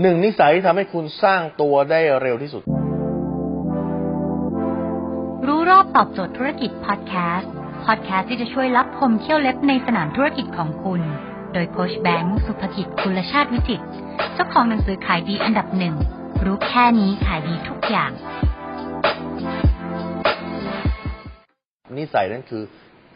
หนึ่งนิสัยที่ทำให้คุณสร้างตัวได้เร็วที่สุด รู้รอบตอบโจทย์ธุรกิจพอดแคสต์พอดแคสต์ที่จะช่วยรับพมเที่ยวเล็บในสนามธุรกิจของคุณ โดยโคชแบงค์สุภกิจคุณชาติวิจิตรเจ้าของหนังสือขายดีอันดับหนึ่ง รู้แค่นี้ขายดีทุกอย่าง นิสัยนั่นคือ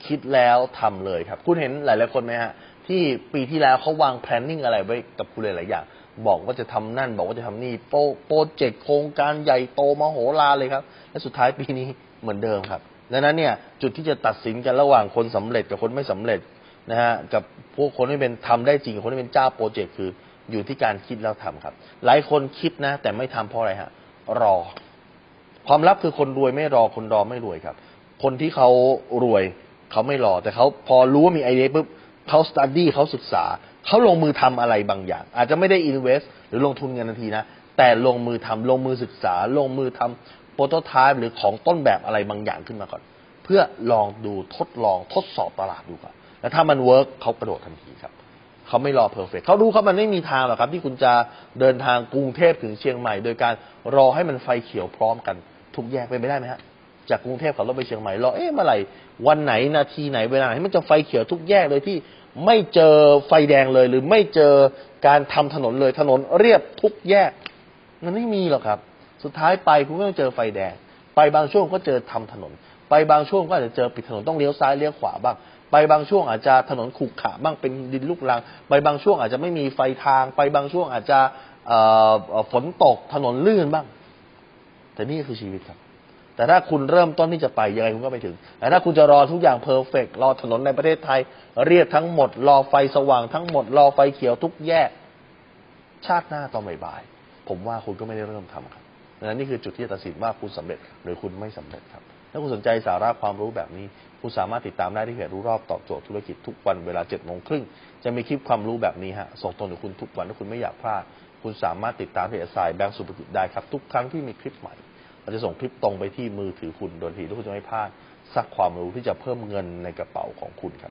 คิดแล้วทำเลยครับ คุณเห็นหลาย ๆ คนไหมฮะ ที่ปีที่แล้วเขาวาง planning อะไรไว้กับคุณหลาย ๆ อย่าง บอกว่าจะทำนั่น บอกว่าจะทำนี่โปรโปรเจกต์โครงการใหญ่โตมโหฬารเลยครับ และสุดท้ายปีนี้เหมือนเดิมครับดังนั้นเนี่ยจุดที่จะตัดสินกันระหว่างคนสำเร็จกับคนไม่สำเร็จนะฮะกับพวกคนที่เป็นทำได้จริงกับคนที่เป็นเจ้าโปรเจกต์คืออยู่ที่การคิดแล้วทำครับ หลายคนคิดนะ แต่ไม่ทำเพราะอะไรฮะรอ ความลับคือคนรวยไม่รอคนรอไม่รวยครับ คนที่เขารวยเขาไม่รอแต่เขาพอรู้ว่ามีไอเดียปุ๊บ เขา study เขาศึกษา เขาลงมือทำอะไรบางอย่าง อาจจะไม่ได้ invest หรือลงทุนเงินทันทีนะ แต่ลงมือทำลงมือศึกษา ลงมือทำ prototype หรือของต้นแบบอะไรบางอย่างขึ้นมาก่อน เพื่อลองดูทดลองทดสอบตลาดดูก่อนแล้วถ้ามัน work เขากระโดดทันทีครับเขาไม่รอ perfect เขารู้ครับมันไม่มีทางหรอกครับ ที่คุณจะเดินทางกรุงเทพถึงเชียงใหม่ โดยการรอให้มันไฟเขียวพร้อมกัน ทุกแยกไปนไม่ได้ไหมฮะ จากกรุงเทพขับรถไปเชียงใหม่รอเอ๊ะเมื่อไหร่วันไหนนาทีไหนเวลาไหนมันจะไฟเขียวทุกแยกเลยที่ไม่เจอไฟแดงเลยหรือไม่เจอการทำถนนเลยถนนเรียบทุกแยก มันไม่มีหรอกครับ สุดท้ายไปคุณก็ต้องเจอไฟแดง ไปบางช่วงก็เจอทำถนน ไปบางช่วงก็อาจจะเจอปิดถนนต้องเลี้ยวซ้ายเลี้ยวขวาบ้างไปบางช่วงอาจจะถนนขรุขระบ้างเป็นดินลูกรัง ไปบางช่วงอาจจะไม่มีไฟทาง ไปบางช่วงอาจจะฝนตกถนนลื่นบ้าง แต่นี่คือชีวิตครับ แต่ถ้าคุณเริ่มต้นที่จะไปยังไงคุณก็ไปถึง แต่ถ้าคุณจะรอทุกอย่างเพอร์เฟกรอถนนในประเทศไทย เรียบทั้งหมด รอไฟสว่างทั้งหมด รอไฟเขียวทุกแยก ชาติหน้าตอนบ่ายๆผมว่าคุณก็ไม่ได้เริ่มทำครับดังนั้นนี่คือจุดที่จะตัดสินว่าคุณสำเร็จหรือคุณไม่สำเร็จครับ ถ้าคุณสนใจสาระความรู้แบบนี้ คุณสามารถติดตามได้ที่เพจรู้รอบตอบโจทย์ธุรกิจทุกวันเวลา7จ็ดโมงครึ่งจะมีคลิปความรู้แบบนี้ฮะส่งตรงถึงคุณทุกวันถ้าคุณไม่อยากพลาด คุณสามารถติดตามเพจสายแบงก์สุภกิจได้ครับทุกครั้งที่มีคลิปใหม่ เราจะส่งคลิปตรงไปที่มือถือคุณโดยที่ทุกคุณจะไม่พลาดสักความรู้ที่จะเพิ่มเงินในกระเป๋าของคุณครับ